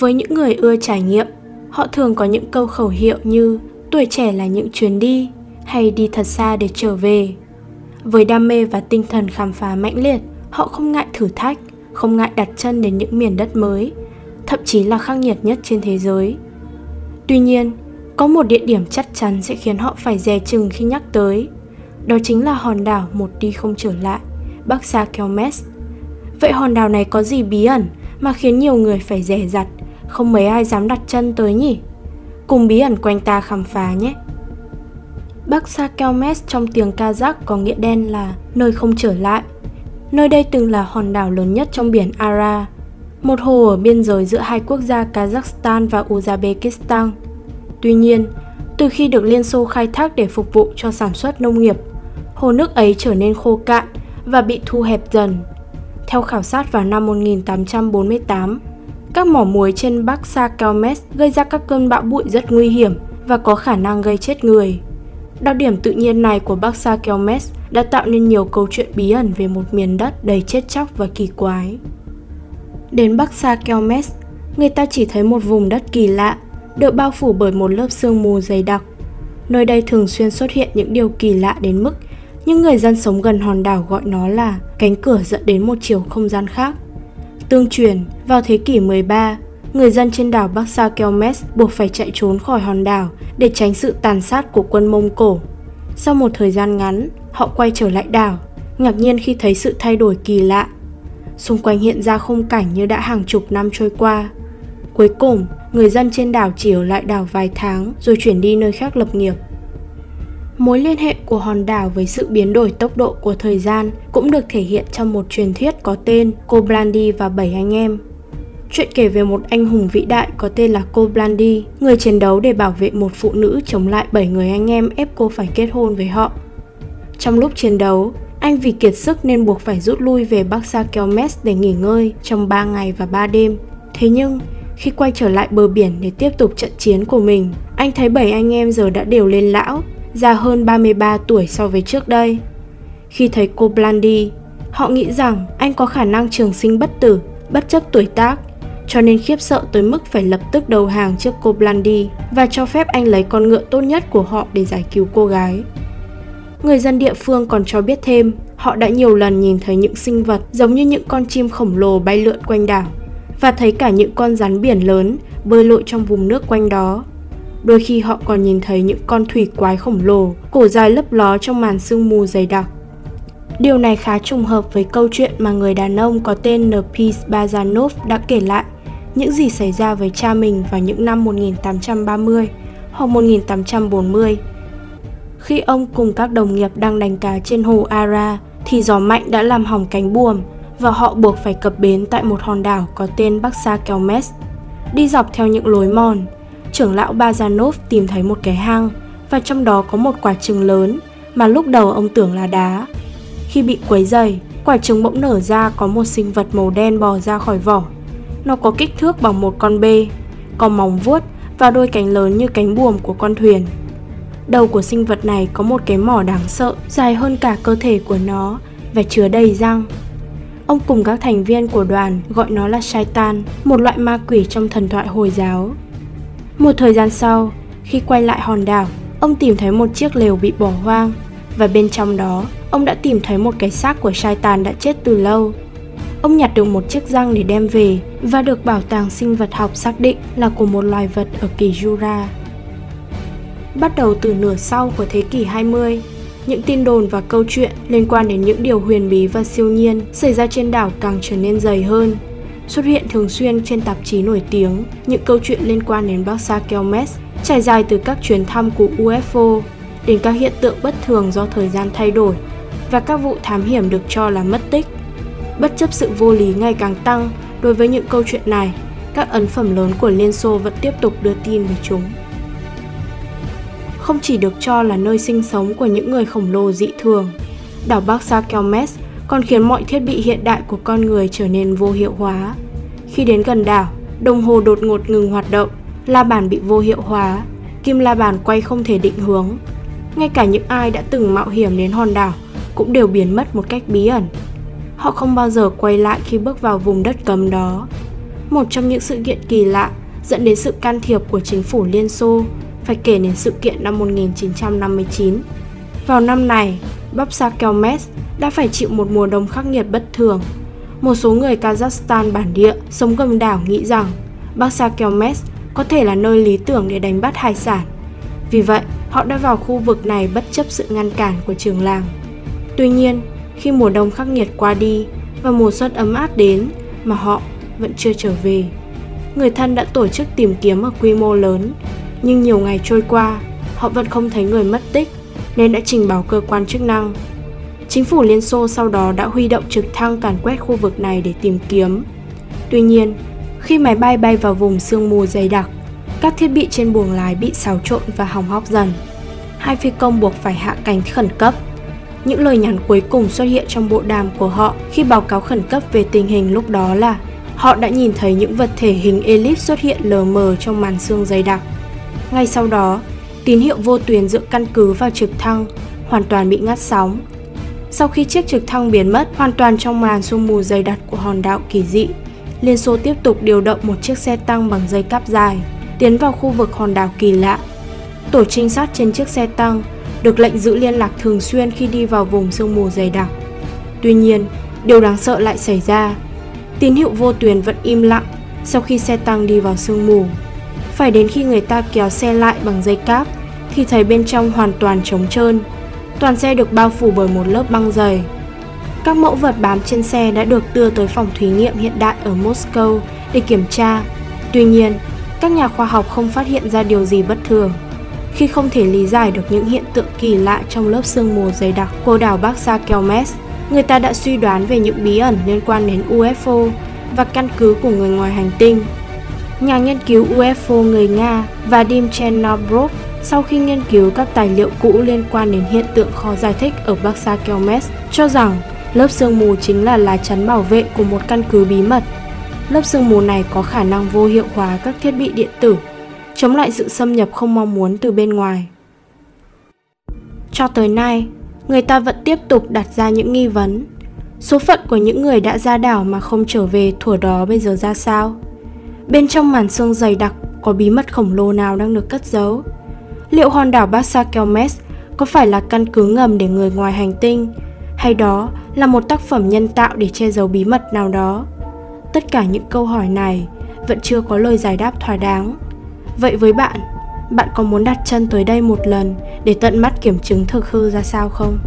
Với những người ưa trải nghiệm, họ thường có những câu khẩu hiệu như tuổi trẻ là những chuyến đi hay đi thật xa để trở về. Với đam mê và tinh thần khám phá mãnh liệt, họ không ngại thử thách, không ngại đặt chân đến những miền đất mới, thậm chí là khắc nghiệt nhất trên thế giới. Tuy nhiên, có một địa điểm chắc chắn sẽ khiến họ phải dè chừng khi nhắc tới. Đó chính là hòn đảo một đi không trở lại, Bắc Sa Kelmes. Vậy hòn đảo này có gì bí ẩn mà khiến nhiều người phải dè dặt, không mấy ai dám đặt chân tới nhỉ? Cùng bí ẩn quanh ta khám phá nhé! Bắc Sa Kelmes trong tiếng Kazakh có nghĩa đen là nơi không trở lại. Nơi đây từng là hòn đảo lớn nhất trong biển Ara, một hồ ở biên giới giữa hai quốc gia Kazakhstan và Uzbekistan. Tuy nhiên, từ khi được Liên Xô khai thác để phục vụ cho sản xuất nông nghiệp, hồ nước ấy trở nên khô cạn và bị thu hẹp dần. Theo khảo sát vào năm 1848, các mỏ muối trên Bắc Sa Kelmes gây ra các cơn bão bụi rất nguy hiểm và có khả năng gây chết người. Đặc điểm tự nhiên này của Bắc Sa Kelmes đã tạo nên nhiều câu chuyện bí ẩn về một miền đất đầy chết chóc và kỳ quái. Đến Bắc Sa Kelmes, người ta chỉ thấy một vùng đất kỳ lạ, được bao phủ bởi một lớp sương mù dày đặc. Nơi đây thường xuyên xuất hiện những điều kỳ lạ đến mức những người dân sống gần hòn đảo gọi nó là cánh cửa dẫn đến một chiều không gian khác. Tương truyền, vào thế kỷ 13, người dân trên đảo Bắc Sa Kelmes buộc phải chạy trốn khỏi hòn đảo để tránh sự tàn sát của quân Mông Cổ. Sau một thời gian ngắn, họ quay trở lại đảo, ngạc nhiên khi thấy sự thay đổi kỳ lạ. Xung quanh hiện ra khung cảnh như đã hàng chục năm trôi qua. Cuối cùng, người dân trên đảo chỉ ở lại đảo vài tháng rồi chuyển đi nơi khác lập nghiệp. Mối liên hệ của hòn đảo với sự biến đổi tốc độ của thời gian cũng được thể hiện trong một truyền thuyết có tên Cô Blandi và bảy anh em. Chuyện kể về một anh hùng vĩ đại có tên là cô Blandi, người chiến đấu để bảo vệ một phụ nữ chống lại bảy người anh em ép cô phải kết hôn với họ. Trong lúc chiến đấu, anh vì kiệt sức nên buộc phải rút lui về Bắc Sa Kelmes để nghỉ ngơi trong 3 ngày và 3 đêm. Thế nhưng, khi quay trở lại bờ biển để tiếp tục trận chiến của mình, anh thấy bảy anh em giờ đã đều lên lão, già hơn 33 tuổi so với trước đây. Khi thấy cô Blandi, họ nghĩ rằng anh có khả năng trường sinh bất tử, bất chấp tuổi tác, cho nên khiếp sợ tới mức phải lập tức đầu hàng trước cô Blandi và cho phép anh lấy con ngựa tốt nhất của họ để giải cứu cô gái. Người dân địa phương còn cho biết thêm, họ đã nhiều lần nhìn thấy những sinh vật giống như những con chim khổng lồ bay lượn quanh đảo và thấy cả những con rắn biển lớn bơi lội trong vùng nước quanh đó. Đôi khi họ còn nhìn thấy những con thủy quái khổng lồ, cổ dài lấp ló trong màn sương mù dày đặc. Điều này khá trùng hợp với câu chuyện mà người đàn ông có tên N. P. Bazanov đã kể lại những gì xảy ra với cha mình vào những năm 1830 hoặc 1840. Khi ông cùng các đồng nghiệp đang đánh cá trên hồ Ara thì gió mạnh đã làm hỏng cánh buồm và họ buộc phải cập bến tại một hòn đảo có tên Bắc Sa Kelmes. Đi dọc theo những lối mòn, trưởng lão Bazanov tìm thấy một cái hang và trong đó có một quả trứng lớn mà lúc đầu ông tưởng là đá. Khi bị quấy dày, quả trứng bỗng nở ra có một sinh vật màu đen bò ra khỏi vỏ. Nó có kích thước bằng một con bê, có móng vuốt và đôi cánh lớn như cánh buồm của con thuyền. Đầu của sinh vật này có một cái mỏ đáng sợ, dài hơn cả cơ thể của nó và chứa đầy răng. Ông cùng các thành viên của đoàn gọi nó là Shaitan, một loại ma quỷ trong thần thoại Hồi giáo. Một thời gian sau, khi quay lại hòn đảo, ông tìm thấy một chiếc lều bị bỏ hoang và bên trong đó, ông đã tìm thấy một cái xác của Shaitan đã chết từ lâu. Ông nhặt được một chiếc răng để đem về và được bảo tàng sinh vật học xác định là của một loài vật ở kỳ Jura. Bắt đầu từ nửa sau của thế kỷ 20, những tin đồn và câu chuyện liên quan đến những điều huyền bí và siêu nhiên xảy ra trên đảo càng trở nên dày hơn. Xuất hiện thường xuyên trên tạp chí nổi tiếng những câu chuyện liên quan đến Bắc Sa Kelmes trải dài từ các chuyến thăm của UFO đến các hiện tượng bất thường do thời gian thay đổi và các vụ thám hiểm được cho là mất tích. Bất chấp sự vô lý ngày càng tăng đối với những câu chuyện này, các ấn phẩm lớn của Liên Xô vẫn tiếp tục đưa tin về chúng không chỉ được cho là nơi sinh sống của những người khổng lồ dị thường, đảo Bắc Sa Kelmes còn khiến mọi thiết bị hiện đại của con người trở nên vô hiệu hóa. Khi đến gần đảo, đồng hồ đột ngột ngừng hoạt động, la bàn bị vô hiệu hóa, kim la bàn quay không thể định hướng. Ngay cả những ai đã từng mạo hiểm đến hòn đảo cũng đều biến mất một cách bí ẩn. Họ không bao giờ quay lại khi bước vào vùng đất cấm đó. Một trong những sự kiện kỳ lạ dẫn đến sự can thiệp của chính phủ Liên Xô phải kể đến sự kiện năm 1959. Vào năm này, Bob Sakelmes, đã phải chịu một mùa đông khắc nghiệt bất thường. Một số người Kazakhstan bản địa sống gần đảo nghĩ rằng Baksa Kelmes có thể là nơi lý tưởng để đánh bắt hải sản. Vì vậy, họ đã vào khu vực này bất chấp sự ngăn cản của trường làng. Tuy nhiên, khi mùa đông khắc nghiệt qua đi và mùa xuân ấm áp đến mà họ vẫn chưa trở về. Người thân đã tổ chức tìm kiếm ở quy mô lớn, nhưng nhiều ngày trôi qua, họ vẫn không thấy người mất tích nên đã trình báo cơ quan chức năng. Chính phủ Liên Xô sau đó đã huy động trực thăng càn quét khu vực này để tìm kiếm. Tuy nhiên, khi máy bay bay vào vùng sương mù dày đặc, các thiết bị trên buồng lái bị xáo trộn và hỏng hóc dần. Hai phi công buộc phải hạ cánh khẩn cấp. Những lời nhắn cuối cùng xuất hiện trong bộ đàm của họ khi báo cáo khẩn cấp về tình hình lúc đó là họ đã nhìn thấy những vật thể hình elip xuất hiện lờ mờ trong màn sương dày đặc. Ngay sau đó, tín hiệu vô tuyến giữa căn cứ và trực thăng hoàn toàn bị ngắt sóng. Sau khi chiếc trực thăng biến mất hoàn toàn trong màn sương mù dày đặc của hòn đảo kỳ dị, Liên Xô tiếp tục điều động một chiếc xe tăng bằng dây cáp dài, tiến vào khu vực hòn đảo kỳ lạ. Tổ trinh sát trên chiếc xe tăng được lệnh giữ liên lạc thường xuyên khi đi vào vùng sương mù dày đặc. Tuy nhiên, điều đáng sợ lại xảy ra. Tín hiệu vô tuyến vẫn im lặng sau khi xe tăng đi vào sương mù. Phải đến khi người ta kéo xe lại bằng dây cáp thì thấy bên trong hoàn toàn trống trơn. Toàn xe được bao phủ bởi một lớp băng dày. Các mẫu vật bám trên xe đã được đưa tới phòng thí nghiệm hiện đại ở Moscow để kiểm tra. Tuy nhiên, các nhà khoa học không phát hiện ra điều gì bất thường. Khi không thể lý giải được những hiện tượng kỳ lạ trong lớp sương mù dày đặc Cô đảo Bắc Sa Kelmes, người ta đã suy đoán về những bí ẩn liên quan đến UFO và căn cứ của người ngoài hành tinh. Nhà nghiên cứu UFO người Nga Vadim Chernobrov sau khi nghiên cứu các tài liệu cũ liên quan đến hiện tượng khó giải thích ở Bắc Sa Kelmes cho rằng lớp sương mù chính là lá chắn bảo vệ của một căn cứ bí mật. Lớp sương mù này có khả năng vô hiệu hóa các thiết bị điện tử, chống lại sự xâm nhập không mong muốn từ bên ngoài. Cho tới nay, người ta vẫn tiếp tục đặt ra những nghi vấn. Số phận của những người đã ra đảo mà không trở về thuở đó bây giờ ra sao? Bên trong màn sương dày đặc có bí mật khổng lồ nào đang được cất giấu? Liệu hòn đảo Bassa Kelmes có phải là căn cứ ngầm để người ngoài hành tinh hay đó là một tác phẩm nhân tạo để che giấu bí mật nào đó? Tất cả những câu hỏi này vẫn chưa có lời giải đáp thỏa đáng. Vậy với bạn, bạn có muốn đặt chân tới đây một lần để tận mắt kiểm chứng thực hư ra sao không?